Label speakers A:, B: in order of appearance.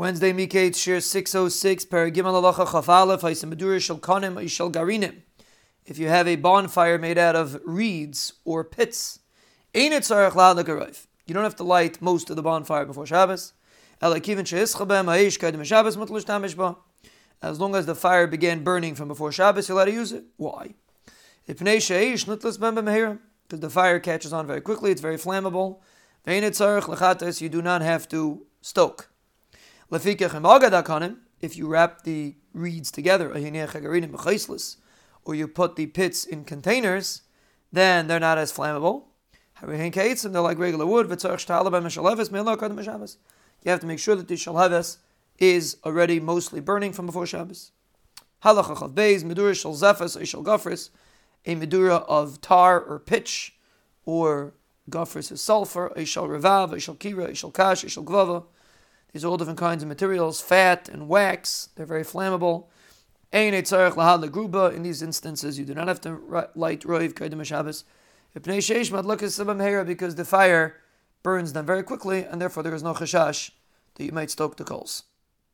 A: Wednesday Mikate Shiur 606 Paragim Alacha Chafalef Haisamedura Shal Kanim Ishal Garinim. If you have a bonfire made out of reeds or pits, Ein it You don't have to light most of the bonfire before Shabbos. As long as the fire began burning from before Shabbos, you're allowed to use it. Why? Because the fire catches on very quickly, it's very flammable. You do not have to stoke. If you wrap the reeds together, or you put the pits in containers, then they're not as flammable. They're like regular wood. You have to make sure that the shalheves is already mostly burning from before Shabbos. A medura of tar or pitch, or gafris is sulfur, a shal revav, a shal kira, a kash, a gvava. These are all different kinds of materials, fat and wax. They're very flammable. In these instances, you do not have to light roiv kaidim Shabbos. Because the fire burns them very quickly, and therefore there is no chashash that you might stoke the coals.